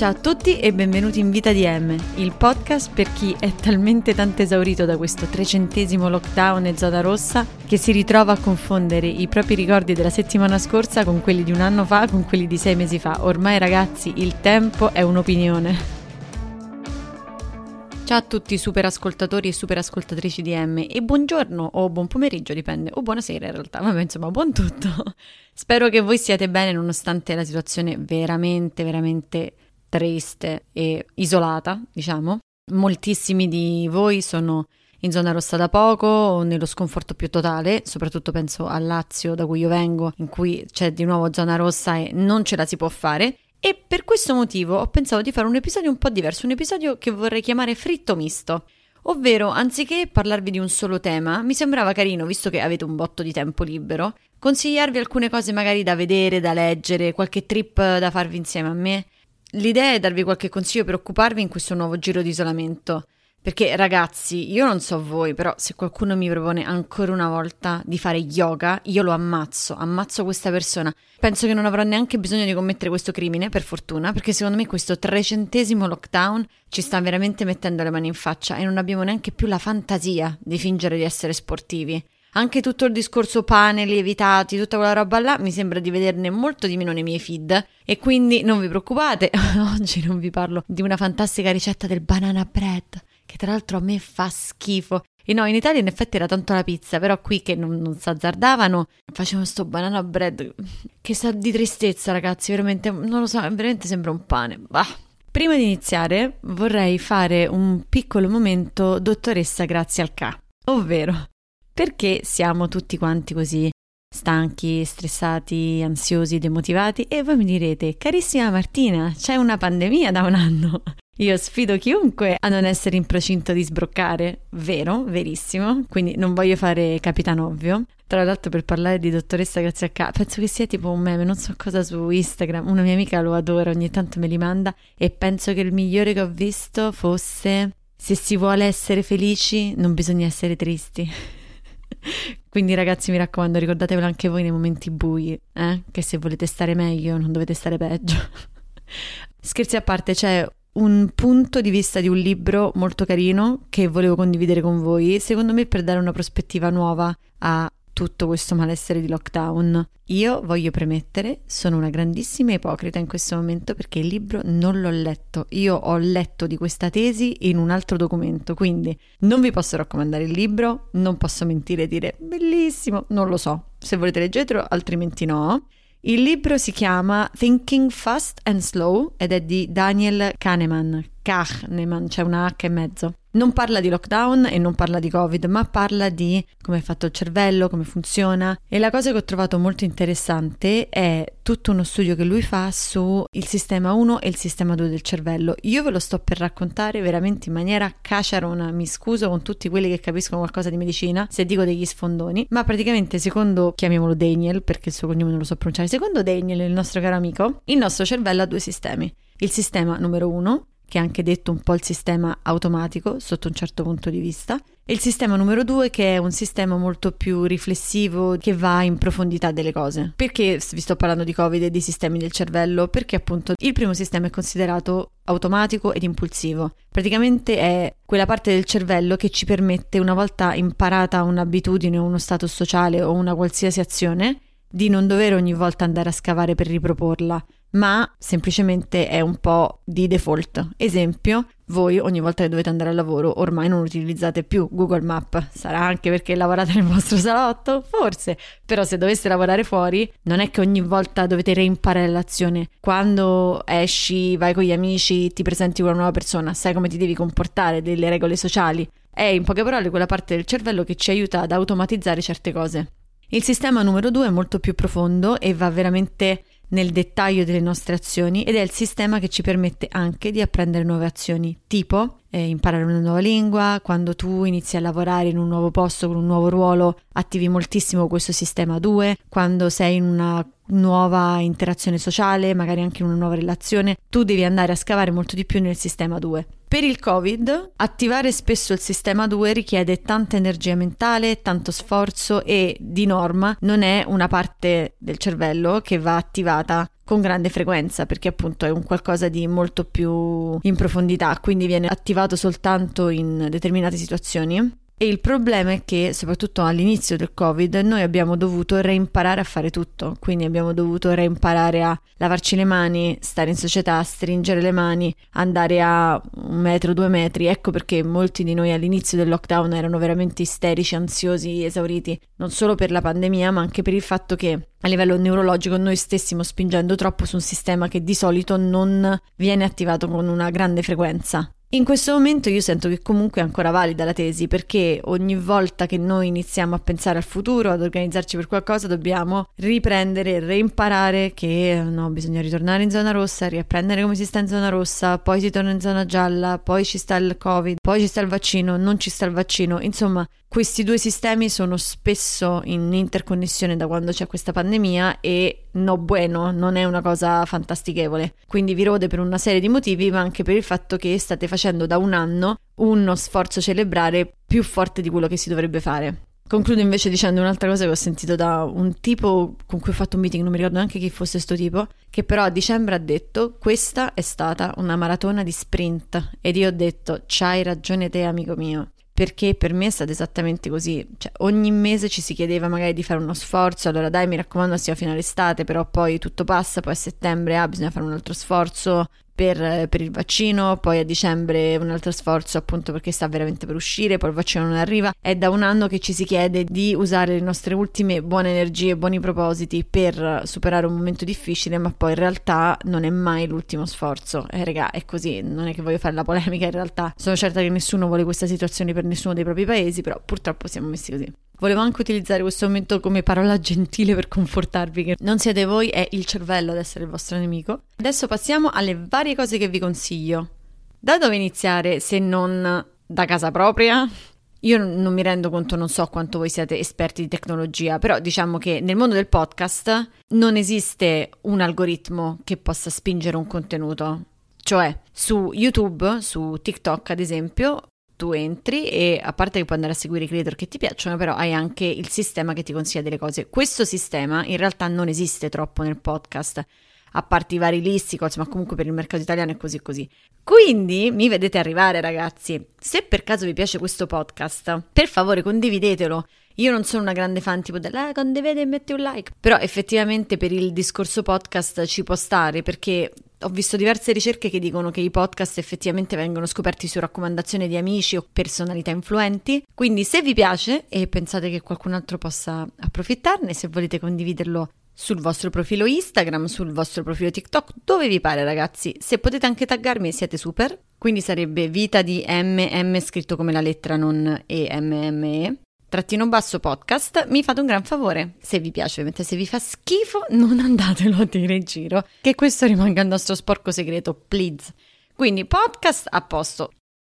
Ciao a tutti e benvenuti in Vita DM, il podcast per chi è talmente tanto esaurito da questo trecentesimo lockdown e zona rossa che si ritrova a confondere i propri ricordi della settimana scorsa con quelli di un anno fa, con quelli di sei mesi fa. Ormai ragazzi il tempo è un'opinione. Ciao a tutti super ascoltatori e super ascoltatrici di M e buongiorno o buon pomeriggio dipende o buonasera in realtà, vabbè insomma buon tutto. Spero che voi siate bene nonostante la situazione veramente veramente triste e isolata, diciamo. Moltissimi di voi sono in zona rossa da poco o nello sconforto più totale, soprattutto penso al Lazio da cui io vengo, in cui c'è di nuovo zona rossa e non ce la si può fare. E per questo motivo ho pensato di fare un episodio un po' diverso, un episodio che vorrei chiamare fritto misto. Ovvero, anziché parlarvi di un solo tema, mi sembrava carino, visto che avete un botto di tempo libero, consigliarvi alcune cose magari da vedere, da leggere, qualche trip da farvi insieme a me. L'idea è darvi qualche consiglio per occuparvi in questo nuovo giro di isolamento. Perché ragazzi, io non so voi, però se qualcuno mi propone ancora una volta di fare yoga, io lo ammazzo, ammazzo questa persona. Penso che non avrò neanche bisogno di commettere questo crimine, per fortuna, perché secondo me questo trecentesimo lockdown ci sta veramente mettendo le mani in faccia e non abbiamo neanche più la fantasia di fingere di essere sportivi. Anche tutto il discorso pane, lievitati, tutta quella roba là, mi sembra di vederne molto di meno nei miei feed. E quindi non vi preoccupate, oggi non vi parlo di una fantastica ricetta del banana bread, che tra l'altro a me fa schifo. E no, in Italia in effetti era tanto la pizza, però qui che non, non si azzardavano, facevano sto banana bread che sa di tristezza, ragazzi, veramente, non lo so, veramente sembra un pane. Bah. Prima di iniziare vorrei fare un piccolo momento dottoressa grazie al K, ovvero perché siamo tutti quanti così stanchi, stressati, ansiosi, demotivati? E voi mi direte, carissima Martina, c'è una pandemia da un anno. Io sfido chiunque a non essere in procinto di sbroccare. Vero, verissimo. Quindi non voglio fare capitano ovvio. Tra l'altro per parlare di dottoressa grazie a K, penso che sia tipo un meme, non so cosa su Instagram, una mia amica lo adora, ogni tanto me li manda e penso che il migliore che ho visto fosse se si vuole essere felici non bisogna essere tristi. Quindi ragazzi mi raccomando ricordatevelo anche voi nei momenti bui, eh? che se volete stare meglio non dovete stare peggio. Scherzi a parte, c'è un punto di vista di un libro molto carino che volevo condividere con voi, secondo me per dare una prospettiva nuova a tutto questo malessere di lockdown. Io voglio premettere, sono una grandissima ipocrita in questo momento perché il libro non l'ho letto. Io ho letto di questa tesi in un altro documento, quindi non vi posso raccomandare il libro, non posso mentire e dire bellissimo, non lo so. Se volete leggetelo, altrimenti no. Il libro si chiama Thinking Fast and Slow ed è di Daniel Kahneman. Kahneman, c'è una H in mezzo. Non parla di lockdown e non parla di Covid, ma parla di come è fatto il cervello, come funziona. E la cosa che ho trovato molto interessante è tutto uno studio che lui fa su il sistema 1 e il sistema 2 del cervello. Io ve lo sto per raccontare veramente in maniera caciarona, mi scuso con tutti quelli che capiscono qualcosa di medicina se dico degli sfondoni, ma praticamente secondo, chiamiamolo Daniel perché il suo cognome non lo so pronunciare, secondo Daniel, il nostro caro amico, il nostro cervello ha due sistemi. Il sistema numero 1 che è anche detto un po' il sistema automatico sotto un certo punto di vista, e il sistema numero due che è un sistema molto più riflessivo che va in profondità delle cose. Perché vi sto parlando di Covid e di sistemi del cervello? Perché appunto il primo sistema è considerato automatico ed impulsivo. Praticamente è quella parte del cervello che ci permette, una volta imparata un'abitudine, uno stato sociale o una qualsiasi azione, di non dover ogni volta andare a scavare per riproporla ma semplicemente è un po' di default. Esempio, voi ogni volta che dovete andare al lavoro ormai non utilizzate più Google Map, sarà anche perché lavorate nel vostro salotto? Forse, però se doveste lavorare fuori non è che ogni volta dovete reimparare l'azione. Quando esci, vai con gli amici, ti presenti con una nuova persona, sai come ti devi comportare, delle regole sociali. È in poche parole quella parte del cervello che ci aiuta ad automatizzare certe cose. Il sistema numero due è molto più profondo e va veramente nel dettaglio delle nostre azioni ed è il sistema che ci permette anche di apprendere nuove azioni, tipo eh, imparare una nuova lingua, quando tu inizi a lavorare in un nuovo posto con un nuovo ruolo, attivi moltissimo questo sistema 2, quando sei in una nuova interazione sociale, magari anche in una nuova relazione, tu devi andare a scavare molto di più nel sistema 2. Per il Covid, attivare spesso il sistema 2 richiede tanta energia mentale, tanto sforzo e di norma non è una parte del cervello che va attivata con grande frequenza perché appunto è un qualcosa di molto più in profondità, quindi viene attivato soltanto in determinate situazioni. E il problema è che, soprattutto all'inizio del Covid, noi abbiamo dovuto reimparare a fare tutto. Quindi abbiamo dovuto reimparare a lavarci le mani, stare in società, stringere le mani, andare a un metro, due metri. Ecco perché molti di noi all'inizio del lockdown erano veramente isterici, ansiosi, esauriti, non solo per la pandemia, ma anche per il fatto che a livello neurologico noi stessimo spingendo troppo su un sistema che di solito non viene attivato con una grande frequenza. In questo momento io sento che comunque è ancora valida la tesi perché ogni volta che noi iniziamo a pensare al futuro, ad organizzarci per qualcosa, dobbiamo riprendere reimparare che no, bisogna ritornare in zona rossa, riapprendere come si sta in zona rossa, poi si torna in zona gialla, poi ci sta il Covid, poi ci sta il vaccino, non ci sta il vaccino. Insomma, questi due sistemi sono spesso in interconnessione da quando c'è questa pandemia e no bueno, non è una cosa fantastichevole. Quindi vi rode per una serie di motivi, ma anche per il fatto che state facendo da un anno uno sforzo cerebrale più forte di quello che si dovrebbe fare. Concludo invece dicendo un'altra cosa che ho sentito da un tipo con cui ho fatto un meeting, non mi ricordo neanche chi fosse sto tipo, che però a dicembre ha detto questa è stata una maratona di sprint ed io ho detto c'hai ragione te amico mio perché per me è stato esattamente così, cioè ogni mese ci si chiedeva magari di fare uno sforzo, allora dai mi raccomando stiamo fino all'estate, però poi tutto passa, poi a settembre ah, bisogna fare un altro sforzo, per, per, il vaccino, poi a dicembre un altro sforzo appunto perché sta veramente per uscire, poi il vaccino non arriva. È da un anno che ci si chiede di usare le nostre ultime buone energie, buoni propositi per superare un momento difficile, ma poi in realtà non è mai l'ultimo sforzo. Eh regà, è così, non è che voglio fare la polemica, in realtà sono certa che nessuno vuole questa situazione per nessuno dei propri paesi, però purtroppo siamo messi così. Volevo anche utilizzare questo momento come parola gentile per confortarvi che non siete voi, è il cervello ad essere il vostro nemico. Adesso passiamo alle varie cose che vi consiglio. Da dove iniziare se non da casa propria? Io non mi rendo conto, non so quanto voi siete esperti di tecnologia, però diciamo che nel mondo del podcast non esiste un algoritmo che possa spingere un contenuto. Cioè, su YouTube, su TikTok ad esempio, tu entri e a parte che puoi andare a seguire i creator che ti piacciono, però hai anche il sistema che ti consiglia delle cose. Questo sistema in realtà non esiste troppo nel podcast, a parte i vari listicles, ma comunque per il mercato italiano è così così. Quindi mi vedete arrivare ragazzi, se per caso vi piace questo podcast, per favore condividetelo. Io non sono una grande fan tipo della eh, condividi e metti un like, però effettivamente per il discorso podcast ci può stare perché ho visto diverse ricerche che dicono che i podcast effettivamente vengono scoperti su raccomandazione di amici o personalità influenti, quindi se vi piace e pensate che qualcun altro possa approfittarne, se volete condividerlo sul vostro profilo Instagram, sul vostro profilo TikTok, dove vi pare ragazzi. Se potete anche taggarmi siete super, quindi sarebbe vita di MM scritto come la lettera non EMME trattino basso podcast, mi fate un gran favore. Se vi piace, ovviamente se vi fa schifo, non andatelo a dire in giro, che questo rimanga il nostro sporco segreto, please. Quindi podcast a posto.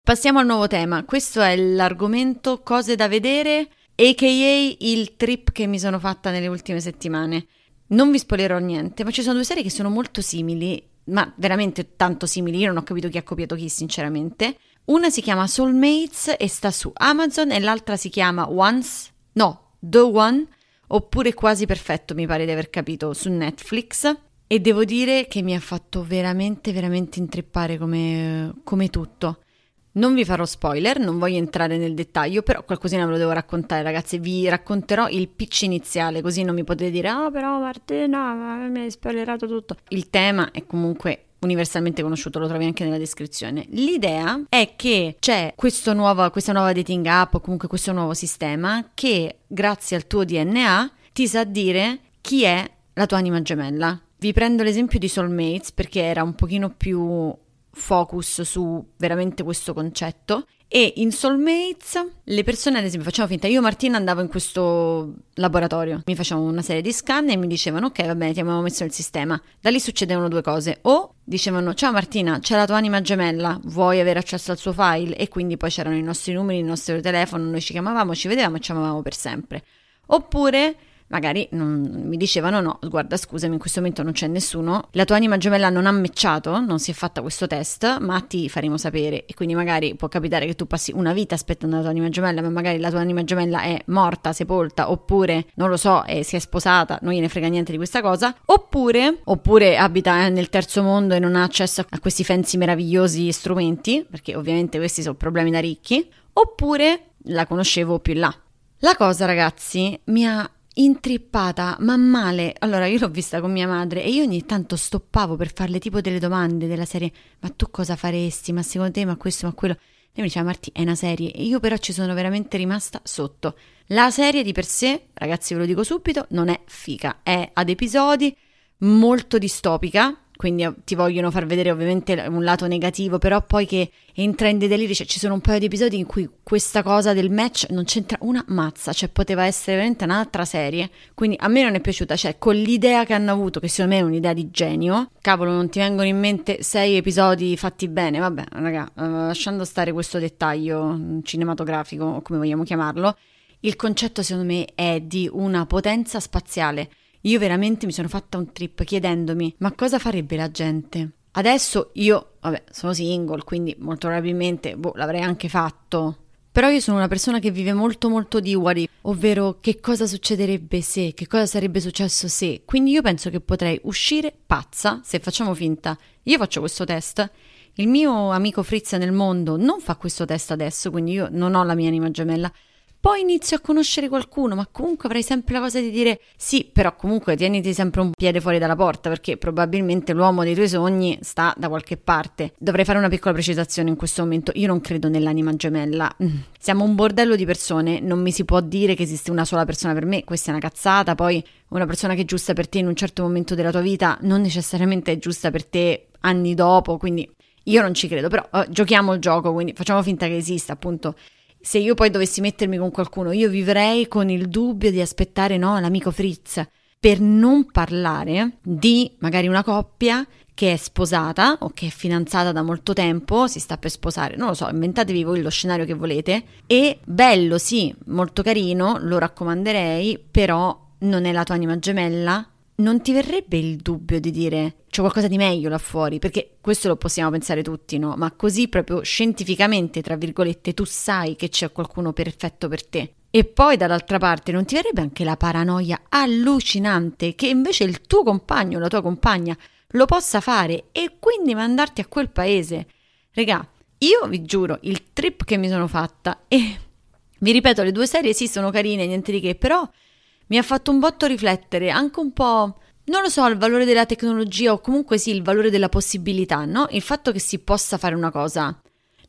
Passiamo al nuovo tema. Questo è l'argomento cose da vedere, a.k.a. il trip che mi sono fatta nelle ultime settimane. Non vi spoilerò niente, ma ci sono due serie che sono molto simili, ma veramente tanto simili. Io non ho capito chi ha copiato chi, sinceramente. Una si chiama Soulmates e sta su Amazon e l'altra si chiama Once, no, The One, oppure Quasi Perfetto, mi pare di aver capito, su Netflix. E devo dire che mi ha fatto veramente, veramente intrippare come, come tutto. Non vi farò spoiler, non voglio entrare nel dettaglio, però qualcosina ve lo devo raccontare, ragazzi. Vi racconterò il pitch iniziale, così non mi potete dire: Ah, oh, però Martina, mi hai spoilerato tutto. Il tema è comunque universalmente conosciuto, lo trovi anche nella descrizione. L'idea è che c'è nuovo, questa nuova dating app o comunque questo nuovo sistema che grazie al tuo DNA ti sa dire chi è la tua anima gemella. Vi prendo l'esempio di Soulmates perché era un pochino più focus su veramente questo concetto e in Soulmates le persone, ad esempio, facciamo finta, io e Martina andavo in questo laboratorio, mi facevano una serie di scan e mi dicevano ok va bene ti abbiamo messo nel sistema. Da lì succedevano due cose, o dicevano ciao Martina c'è la tua anima gemella, vuoi avere accesso al suo file? E quindi poi c'erano i nostri numeri, il nostro telefono, noi ci chiamavamo, ci vedevamo e ci amavamo per sempre. Oppure magari non, mi dicevano no, guarda scusami, in questo momento non c'è nessuno, la tua anima gemella non ha matchato, non si è fatta questo test, ma ti faremo sapere e quindi magari può capitare che tu passi una vita aspettando la tua anima gemella, ma magari la tua anima gemella è morta, sepolta, oppure non lo so, è, si è sposata, non gliene frega niente di questa cosa, oppure, oppure abita nel terzo mondo e non ha accesso a questi fancy meravigliosi strumenti, perché ovviamente questi sono problemi da ricchi, oppure la conoscevo più là. La cosa, ragazzi, mi ha intrippata, ma male. Allora, io l'ho vista con mia madre e io ogni tanto stoppavo per farle tipo delle domande della serie: Ma tu cosa faresti? Ma secondo te, ma questo, ma quello. Lei mi diceva: Marti, è una serie. E io però ci sono veramente rimasta sotto. La serie di per sé, ragazzi, ve lo dico subito, non è fica. È ad episodi molto distopica quindi eh, ti vogliono far vedere ovviamente un lato negativo, però poi che entra in dei deliri, cioè ci sono un paio di episodi in cui questa cosa del match non c'entra una mazza, cioè poteva essere veramente un'altra serie, quindi a me non è piaciuta, cioè con l'idea che hanno avuto, che secondo me è un'idea di genio, cavolo non ti vengono in mente sei episodi fatti bene, vabbè raga, uh, lasciando stare questo dettaglio cinematografico o come vogliamo chiamarlo, il concetto secondo me è di una potenza spaziale, io veramente mi sono fatta un trip chiedendomi ma cosa farebbe la gente? Adesso io, vabbè, sono single, quindi molto probabilmente boh, l'avrei anche fatto. Però io sono una persona che vive molto molto di what ovvero che cosa succederebbe se, che cosa sarebbe successo se. Quindi io penso che potrei uscire pazza se facciamo finta. Io faccio questo test. Il mio amico Fritz nel mondo non fa questo test adesso, quindi io non ho la mia anima gemella. Poi inizio a conoscere qualcuno, ma comunque avrei sempre la cosa di dire sì, però comunque tieniti sempre un piede fuori dalla porta perché probabilmente l'uomo dei tuoi sogni sta da qualche parte. Dovrei fare una piccola precisazione in questo momento, io non credo nell'anima gemella. Siamo un bordello di persone, non mi si può dire che esiste una sola persona per me, questa è una cazzata, poi una persona che è giusta per te in un certo momento della tua vita non necessariamente è giusta per te anni dopo, quindi io non ci credo, però uh, giochiamo il gioco, quindi facciamo finta che esista, appunto se io poi dovessi mettermi con qualcuno, io vivrei con il dubbio di aspettare no, l'amico Fritz, per non parlare di magari una coppia che è sposata o che è fidanzata da molto tempo, si sta per sposare, non lo so, inventatevi voi lo scenario che volete. E bello, sì, molto carino, lo raccomanderei, però non è la tua anima gemella, non ti verrebbe il dubbio di dire c'è qualcosa di meglio là fuori? Perché questo lo possiamo pensare tutti, no? Ma così proprio scientificamente, tra virgolette, tu sai che c'è qualcuno perfetto per te. E poi dall'altra parte non ti verrebbe anche la paranoia allucinante che invece il tuo compagno o la tua compagna lo possa fare e quindi mandarti a quel paese? Regà, io vi giuro, il trip che mi sono fatta e vi ripeto, le due serie sì sono carine, niente di che, però mi ha fatto un botto riflettere, anche un po', non lo so, il valore della tecnologia o comunque sì, il valore della possibilità, no? Il fatto che si possa fare una cosa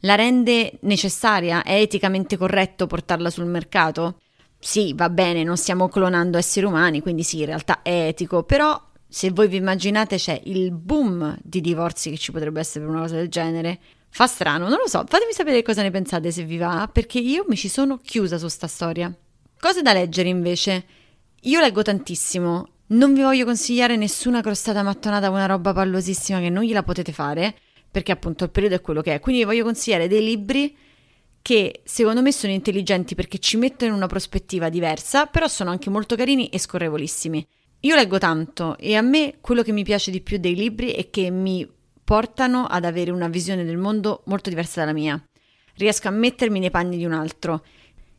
la rende necessaria? È eticamente corretto portarla sul mercato? Sì, va bene, non stiamo clonando esseri umani, quindi sì, in realtà è etico, però se voi vi immaginate c'è il boom di divorzi che ci potrebbe essere per una cosa del genere, fa strano, non lo so, fatemi sapere cosa ne pensate se vi va, perché io mi ci sono chiusa su sta storia. Cose da leggere invece. Io leggo tantissimo, non vi voglio consigliare nessuna crostata mattonata, una roba pallosissima che non gliela potete fare, perché appunto il periodo è quello che è. Quindi vi voglio consigliare dei libri che secondo me sono intelligenti perché ci mettono in una prospettiva diversa, però sono anche molto carini e scorrevolissimi. Io leggo tanto e a me quello che mi piace di più dei libri è che mi portano ad avere una visione del mondo molto diversa dalla mia. Riesco a mettermi nei panni di un altro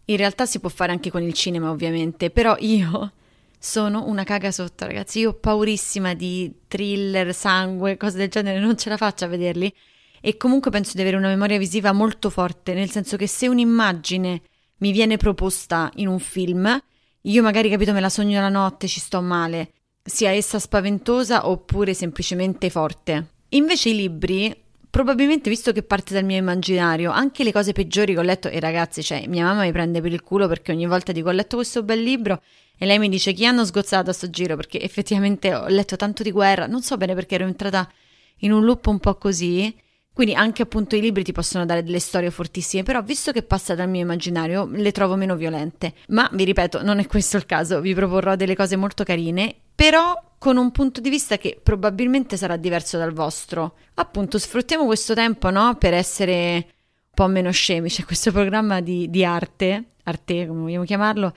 in realtà si può fare anche con il cinema, ovviamente, però io sono una caga sotto, ragazzi. Io ho paurissima di thriller, sangue, cose del genere, non ce la faccio a vederli. E comunque penso di avere una memoria visiva molto forte, nel senso che se un'immagine mi viene proposta in un film, io magari capito me la sogno la notte, ci sto male, sia essa spaventosa oppure semplicemente forte. Invece i libri probabilmente visto che parte dal mio immaginario, anche le cose peggiori che ho letto, e ragazzi, cioè, mia mamma mi prende per il culo perché ogni volta dico ho letto questo bel libro e lei mi dice chi hanno sgozzato a sto giro perché effettivamente ho letto tanto di guerra, non so bene perché ero entrata in un loop un po' così. Quindi anche appunto i libri ti possono dare delle storie fortissime, però visto che passa dal mio immaginario le trovo meno violente. Ma vi ripeto, non è questo il caso, vi proporrò delle cose molto carine, però con un punto di vista che probabilmente sarà diverso dal vostro. Appunto, sfruttiamo questo tempo, no? Per essere un po' meno scemi. C'è questo programma di, di arte, arte come vogliamo chiamarlo,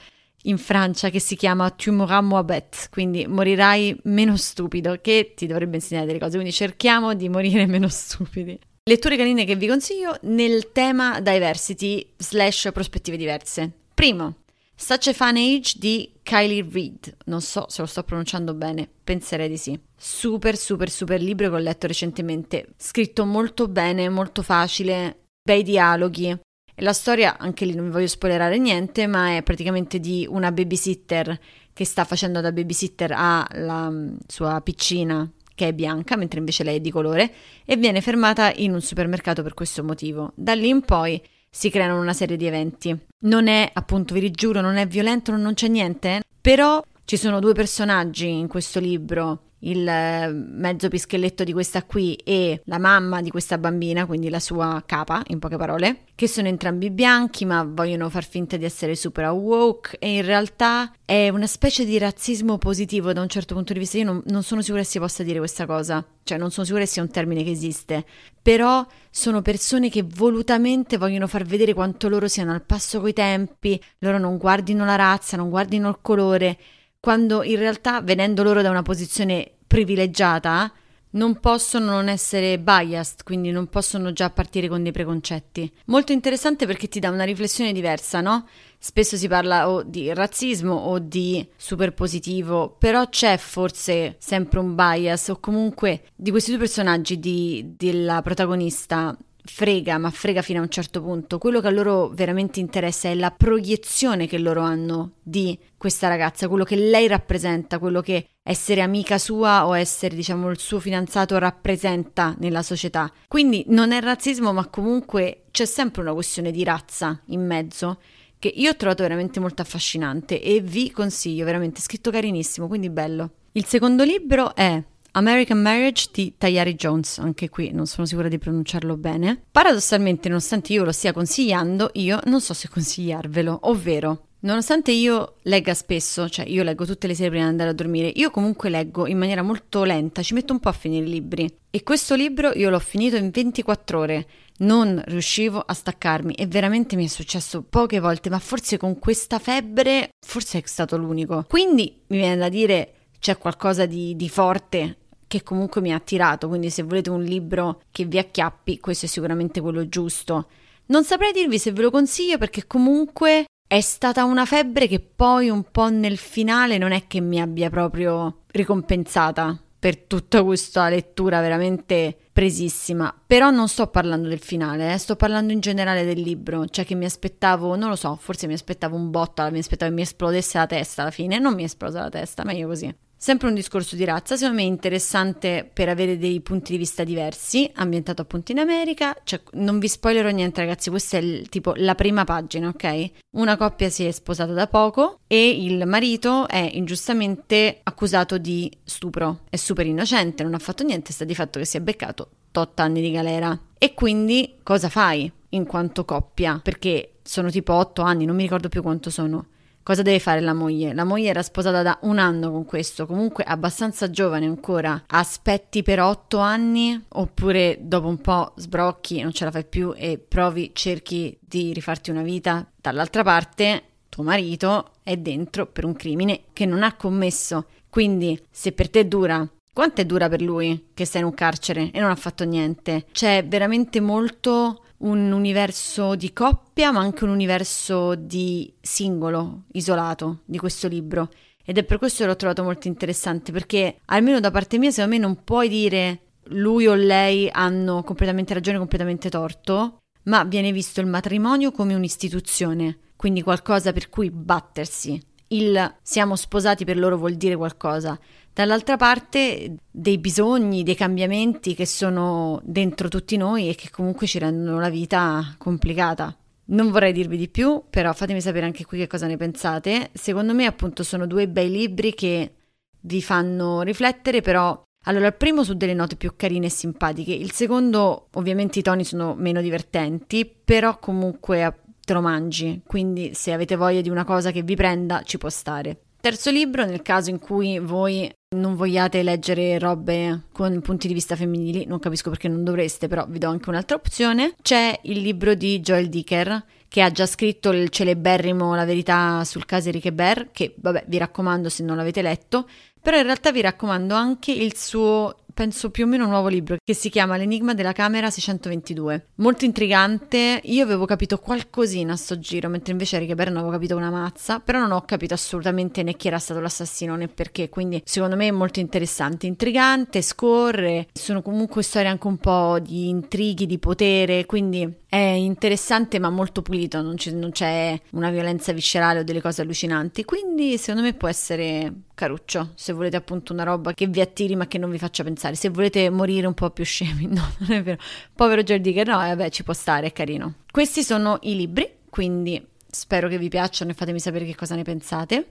in Francia che si chiama Tu mourras bête, quindi morirai meno stupido, che ti dovrebbe insegnare delle cose, quindi cerchiamo di morire meno stupidi. Letture canine che vi consiglio nel tema diversity slash prospettive diverse. Primo, Such a Fun Age di Kylie Reid. Non so se lo sto pronunciando bene, penserei di sì. Super, super, super libro che ho letto recentemente. Scritto molto bene, molto facile, bei dialoghi. E la storia, anche lì non vi voglio spoilerare niente, ma è praticamente di una babysitter che sta facendo da babysitter alla mm, sua piccina che è bianca, mentre invece lei è di colore, e viene fermata in un supermercato per questo motivo. Da lì in poi si creano una serie di eventi. Non è, appunto, vi rigiuro, non è violento, non c'è niente, però ci sono due personaggi in questo libro il eh, mezzo pischelletto di questa qui e la mamma di questa bambina, quindi la sua capa, in poche parole, che sono entrambi bianchi ma vogliono far finta di essere super woke e in realtà è una specie di razzismo positivo da un certo punto di vista. Io non, non sono sicura si possa dire questa cosa, cioè non sono sicura sia un termine che esiste, però sono persone che volutamente vogliono far vedere quanto loro siano al passo coi tempi, loro non guardino la razza, non guardino il colore quando in realtà, venendo loro da una posizione privilegiata, non possono non essere biased, quindi non possono già partire con dei preconcetti. Molto interessante perché ti dà una riflessione diversa, no? Spesso si parla o di razzismo o di superpositivo, però c'è forse sempre un bias o comunque di questi due personaggi di, della protagonista frega, ma frega fino a un certo punto. Quello che a loro veramente interessa è la proiezione che loro hanno di questa ragazza, quello che lei rappresenta, quello che essere amica sua o essere, diciamo, il suo fidanzato rappresenta nella società. Quindi non è razzismo, ma comunque c'è sempre una questione di razza in mezzo che io ho trovato veramente molto affascinante e vi consiglio, veramente scritto carinissimo, quindi bello. Il secondo libro è American Marriage di Tayari Jones, anche qui non sono sicura di pronunciarlo bene. Paradossalmente, nonostante io lo stia consigliando, io non so se consigliarvelo, ovvero Nonostante io legga spesso, cioè io leggo tutte le sere prima di andare a dormire, io comunque leggo in maniera molto lenta, ci metto un po' a finire i libri. E questo libro io l'ho finito in 24 ore, non riuscivo a staccarmi e veramente mi è successo poche volte, ma forse con questa febbre, forse è stato l'unico. Quindi mi viene da dire c'è qualcosa di, di forte che comunque mi ha attirato, quindi se volete un libro che vi acchiappi, questo è sicuramente quello giusto. Non saprei dirvi se ve lo consiglio perché comunque è stata una febbre che poi un po' nel finale non è che mi abbia proprio ricompensata per tutta questa lettura veramente presissima. Però non sto parlando del finale, eh, sto parlando in generale del libro, cioè che mi aspettavo, non lo so, forse mi aspettavo un botto, mi aspettavo che mi esplodesse la testa alla fine, non mi è esplosa la testa, meglio così. Sempre un discorso di razza, secondo me interessante per avere dei punti di vista diversi, ambientato appunto in America, cioè non vi spoilerò niente ragazzi, questa è il, tipo la prima pagina, ok? Una coppia si è sposata da poco e il marito è ingiustamente accusato di stupro, è super innocente, non ha fatto niente, sta di fatto che si è beccato 8 anni di galera. E quindi cosa fai in quanto coppia? Perché sono tipo 8 anni, non mi ricordo più quanto sono Cosa deve fare la moglie? La moglie era sposata da un anno con questo, comunque abbastanza giovane ancora. Aspetti per otto anni oppure dopo un po' sbrocchi, non ce la fai più e provi, cerchi di rifarti una vita. Dall'altra parte, tuo marito è dentro per un crimine che non ha commesso. Quindi, se per te dura quanto è dura per lui che sta in un carcere e non ha fatto niente? C'è veramente molto un universo di coppia, ma anche un universo di singolo, isolato di questo libro. Ed è per questo che l'ho trovato molto interessante, perché almeno da parte mia, secondo me, non puoi dire lui o lei hanno completamente ragione, completamente torto, ma viene visto il matrimonio come un'istituzione, quindi qualcosa per cui battersi. Il siamo sposati per loro vuol dire qualcosa dall'altra parte dei bisogni, dei cambiamenti che sono dentro tutti noi e che comunque ci rendono la vita complicata. Non vorrei dirvi di più, però fatemi sapere anche qui che cosa ne pensate. Secondo me appunto sono due bei libri che vi fanno riflettere, però allora, il primo su delle note più carine e simpatiche, il secondo ovviamente i toni sono meno divertenti, però comunque te lo mangi, quindi se avete voglia di una cosa che vi prenda ci può stare. Terzo libro, nel caso in cui voi non vogliate leggere robe con punti di vista femminili, non capisco perché non dovreste, però vi do anche un'altra opzione. C'è il libro di Joel Dicker che ha già scritto il celeberrimo La verità sul caso Enrique Bear, che vabbè vi raccomando se non l'avete letto, però in realtà vi raccomando anche il suo penso più o meno un nuovo libro che si chiama L'enigma della camera 622. Molto intrigante, io avevo capito qualcosina a sto giro, mentre invece Enrique Bear non avevo capito una mazza, però non ho capito assolutamente né chi era stato l'assassino né perché, quindi secondo me è molto interessante, intrigante, scorre, sono comunque storie anche un po' di intrighi, di potere, quindi è interessante ma molto pulito, non, c- non c'è una violenza viscerale o delle cose allucinanti, quindi secondo me può essere caruccio se volete appunto una roba che vi attiri ma che non vi faccia pensare, se volete morire un po' più scemi, no, non è vero, povero Giordiger, no, vabbè ci può stare, è carino. Questi sono i libri, quindi spero che vi piacciono e fatemi sapere che cosa ne pensate.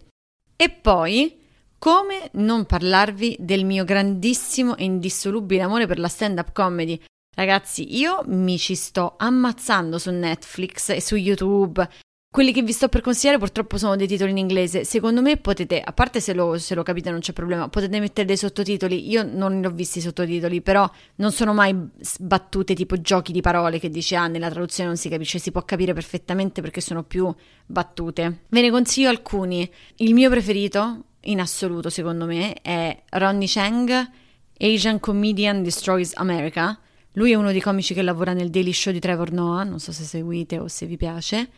E poi come non parlarvi del mio grandissimo e indissolubile amore per la stand-up comedy? Ragazzi, io mi ci sto ammazzando su Netflix e su YouTube. Quelli che vi sto per consigliare purtroppo sono dei titoli in inglese. Secondo me potete, a parte se lo, se lo capite non c'è problema, potete mettere dei sottotitoli. Io non ne ho visti i sottotitoli, però non sono mai battute tipo giochi di parole che dice ah nella traduzione non si capisce, si può capire perfettamente perché sono più battute. Ve ne consiglio alcuni. Il mio preferito in assoluto secondo me è Ronnie Cheng, Asian Comedian Destroys America lui è uno dei comici che lavora nel Daily Show di Trevor Noah, non so se seguite o se vi piace,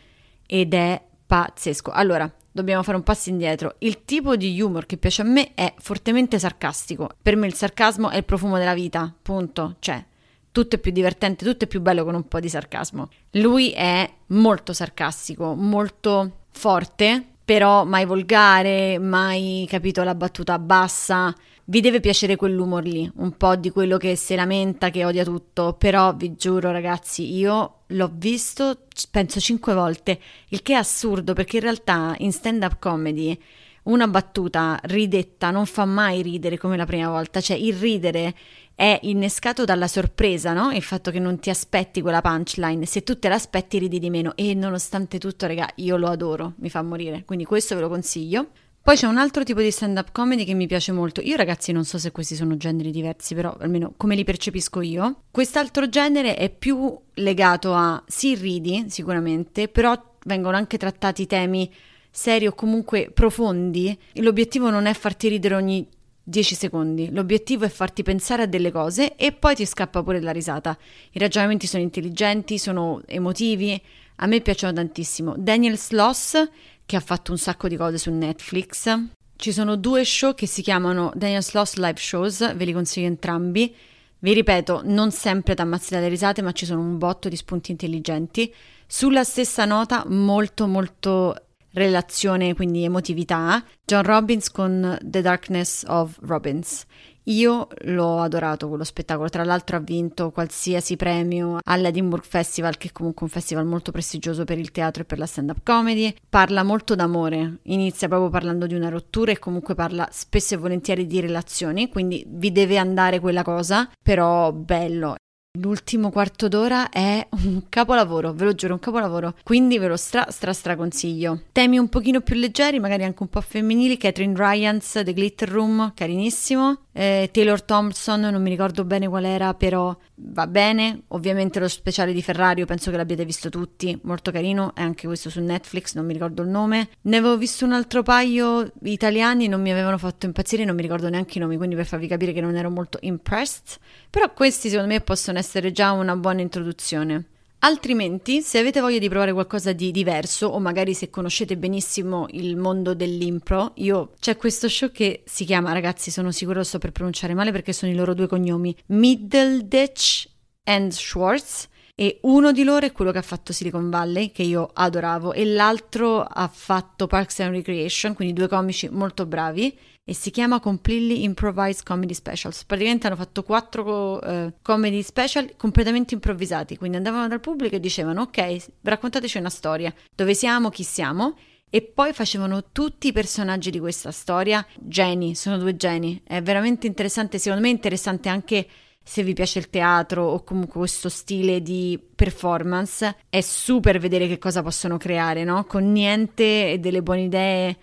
ed è pazzesco. Allora, dobbiamo fare un passo indietro. Il tipo di humor che piace a me è fortemente sarcastico. Per me il sarcasmo è il profumo della vita, punto. Cioè, tutto è più divertente, tutto è più bello con un po' di sarcasmo. Lui è molto sarcastico, molto forte, però mai volgare, mai capito la battuta bassa vi deve piacere quell'umor lì, un po' di quello che si lamenta, che odia tutto, però vi giuro ragazzi, io l'ho visto penso cinque volte, il che è assurdo perché in realtà in stand-up comedy una battuta ridetta non fa mai ridere come la prima volta, cioè il ridere è innescato dalla sorpresa, no? Il fatto che non ti aspetti quella punchline, se tu te l'aspetti ridi di meno e nonostante tutto, raga, io lo adoro, mi fa morire, quindi questo ve lo consiglio. Poi c'è un altro tipo di stand-up comedy che mi piace molto. Io ragazzi non so se questi sono generi diversi, però almeno come li percepisco io. Quest'altro genere è più legato a sì ridi sicuramente, però vengono anche trattati temi seri o comunque profondi. L'obiettivo non è farti ridere ogni 10 secondi. L'obiettivo è farti pensare a delle cose e poi ti scappa pure la risata. I ragionamenti sono intelligenti, sono emotivi. A me piacciono tantissimo. Daniel Sloss che ha fatto un sacco di cose su Netflix. Ci sono due show che si chiamano Daniel Sloss Live Shows, ve li consiglio entrambi. Vi ripeto, non sempre da ammazzare le risate, ma ci sono un botto di spunti intelligenti. Sulla stessa nota, molto molto relazione, quindi emotività, John Robbins con The Darkness of Robbins. Io l'ho adorato quello spettacolo, tra l'altro ha vinto qualsiasi premio all'Edinburgh Festival, che è comunque un festival molto prestigioso per il teatro e per la stand-up comedy. Parla molto d'amore, inizia proprio parlando di una rottura e comunque parla spesso e volentieri di relazioni, quindi vi deve andare quella cosa, però bello. L'ultimo quarto d'ora è un capolavoro, ve lo giuro, un capolavoro. Quindi ve lo stra stra stra consiglio. Temi un pochino più leggeri, magari anche un po' femminili. Catherine Ryans, The Glitter Room, carinissimo. Eh, Taylor Thompson, non mi ricordo bene qual era, però va bene. Ovviamente lo speciale di Ferrari, penso che l'abbiate visto tutti, molto carino. È anche questo su Netflix, non mi ricordo il nome. Ne avevo visto un altro paio italiani, non mi avevano fatto impazzire, non mi ricordo neanche i nomi, quindi per farvi capire che non ero molto impressed. Però questi secondo me possono essere già una buona introduzione. Altrimenti, se avete voglia di provare qualcosa di diverso o magari se conoscete benissimo il mondo dell'impro, io c'è questo show che si chiama, ragazzi, sono sicuro lo sto per pronunciare male perché sono i loro due cognomi, Middleditch and Schwartz e uno di loro è quello che ha fatto Silicon Valley, che io adoravo, e l'altro ha fatto Parks and Recreation, quindi due comici molto bravi e si chiama Completely Improvised Comedy Specials. Praticamente hanno fatto quattro uh, comedy special completamente improvvisati, quindi andavano dal pubblico e dicevano ok, raccontateci una storia, dove siamo, chi siamo, e poi facevano tutti i personaggi di questa storia, geni, sono due geni, è veramente interessante, secondo me è interessante anche se vi piace il teatro o comunque questo stile di performance, è super vedere che cosa possono creare, no? Con niente e delle buone idee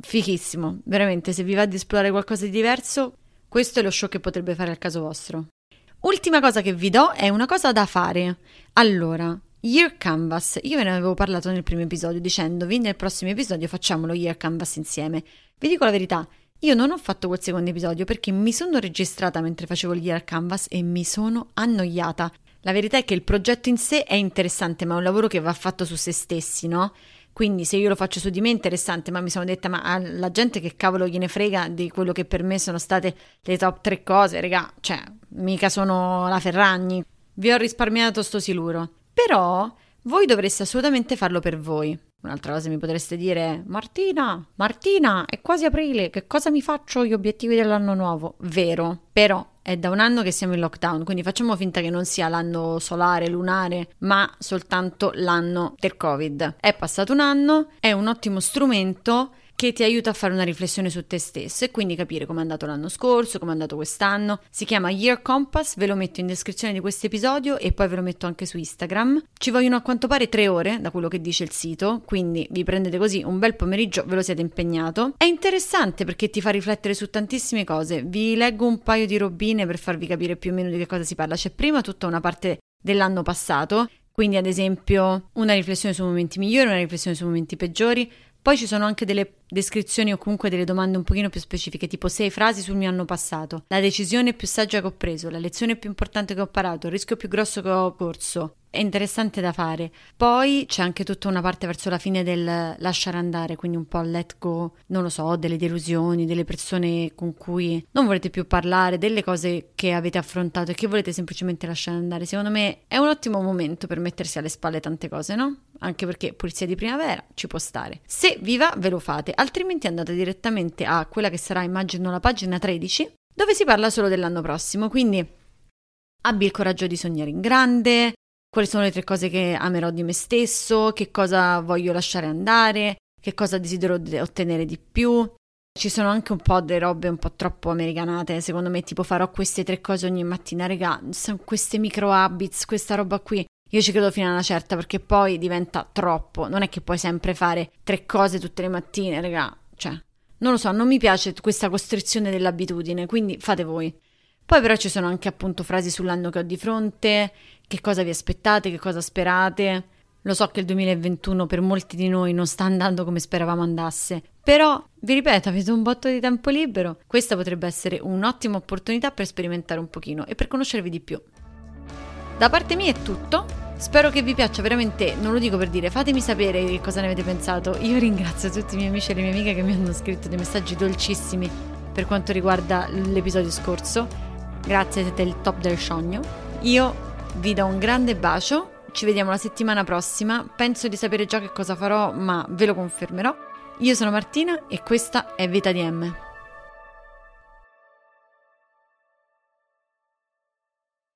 fichissimo, veramente, se vi va di esplorare qualcosa di diverso, questo è lo show che potrebbe fare al caso vostro. Ultima cosa che vi do è una cosa da fare. Allora, Year Canvas, io ve ne avevo parlato nel primo episodio dicendovi nel prossimo episodio facciamo lo Year Canvas insieme. Vi dico la verità, io non ho fatto quel secondo episodio perché mi sono registrata mentre facevo il Year Canvas e mi sono annoiata. La verità è che il progetto in sé è interessante, ma è un lavoro che va fatto su se stessi, no? Quindi se io lo faccio su di me è interessante, ma mi sono detta, ma alla gente che cavolo gliene frega di quello che per me sono state le top tre cose, raga, cioè, mica sono la Ferragni. Vi ho risparmiato sto siluro. Però voi dovreste assolutamente farlo per voi. Un'altra cosa mi potreste dire, Martina, Martina, è quasi aprile, che cosa mi faccio gli obiettivi dell'anno nuovo? Vero, però è da un anno che siamo in lockdown, quindi facciamo finta che non sia l'anno solare, lunare, ma soltanto l'anno del Covid. È passato un anno, è un ottimo strumento che ti aiuta a fare una riflessione su te stesso e quindi capire come è andato l'anno scorso, come è andato quest'anno. Si chiama Year Compass, ve lo metto in descrizione di questo episodio e poi ve lo metto anche su Instagram. Ci vogliono a quanto pare tre ore, da quello che dice il sito, quindi vi prendete così un bel pomeriggio, ve lo siete impegnato. È interessante perché ti fa riflettere su tantissime cose. Vi leggo un paio di robine per farvi capire più o meno di che cosa si parla. C'è prima tutta una parte dell'anno passato, quindi ad esempio una riflessione sui momenti migliori, una riflessione sui momenti peggiori, poi ci sono anche delle descrizioni o comunque delle domande un pochino più specifiche, tipo sei frasi sul mio anno passato, la decisione più saggia che ho preso, la lezione più importante che ho imparato, il rischio più grosso che ho corso, è interessante da fare. Poi c'è anche tutta una parte verso la fine del lasciare andare, quindi un po' let go, non lo so, delle delusioni, delle persone con cui non volete più parlare, delle cose che avete affrontato e che volete semplicemente lasciare andare. Secondo me è un ottimo momento per mettersi alle spalle tante cose, no? Anche perché pulizia di primavera ci può stare. Se vi va, ve lo fate, altrimenti andate direttamente a quella che sarà, immagino, la pagina 13, dove si parla solo dell'anno prossimo. Quindi abbi il coraggio di sognare in grande, quali sono le tre cose che amerò di me stesso, che cosa voglio lasciare andare, che cosa desidero ottenere di più. Ci sono anche un po' delle robe un po' troppo americanate, secondo me, tipo farò queste tre cose ogni mattina, regà, queste micro habits, questa roba qui. Io ci credo fino a una certa perché poi diventa troppo. Non è che puoi sempre fare tre cose tutte le mattine, regà. Cioè, non lo so, non mi piace questa costrizione dell'abitudine, quindi fate voi. Poi però ci sono anche appunto frasi sull'anno che ho di fronte, che cosa vi aspettate, che cosa sperate. Lo so che il 2021 per molti di noi non sta andando come speravamo andasse, però vi ripeto, avete un botto di tempo libero, questa potrebbe essere un'ottima opportunità per sperimentare un pochino e per conoscervi di più. Da parte mia è tutto, spero che vi piaccia veramente, non lo dico per dire, fatemi sapere che cosa ne avete pensato. Io ringrazio tutti i miei amici e le mie amiche che mi hanno scritto dei messaggi dolcissimi per quanto riguarda l'episodio scorso Grazie, siete il top del sogno. Io vi do un grande bacio. Ci vediamo la settimana prossima. Penso di sapere già che cosa farò, ma ve lo confermerò. Io sono Martina e questa è Vita di M.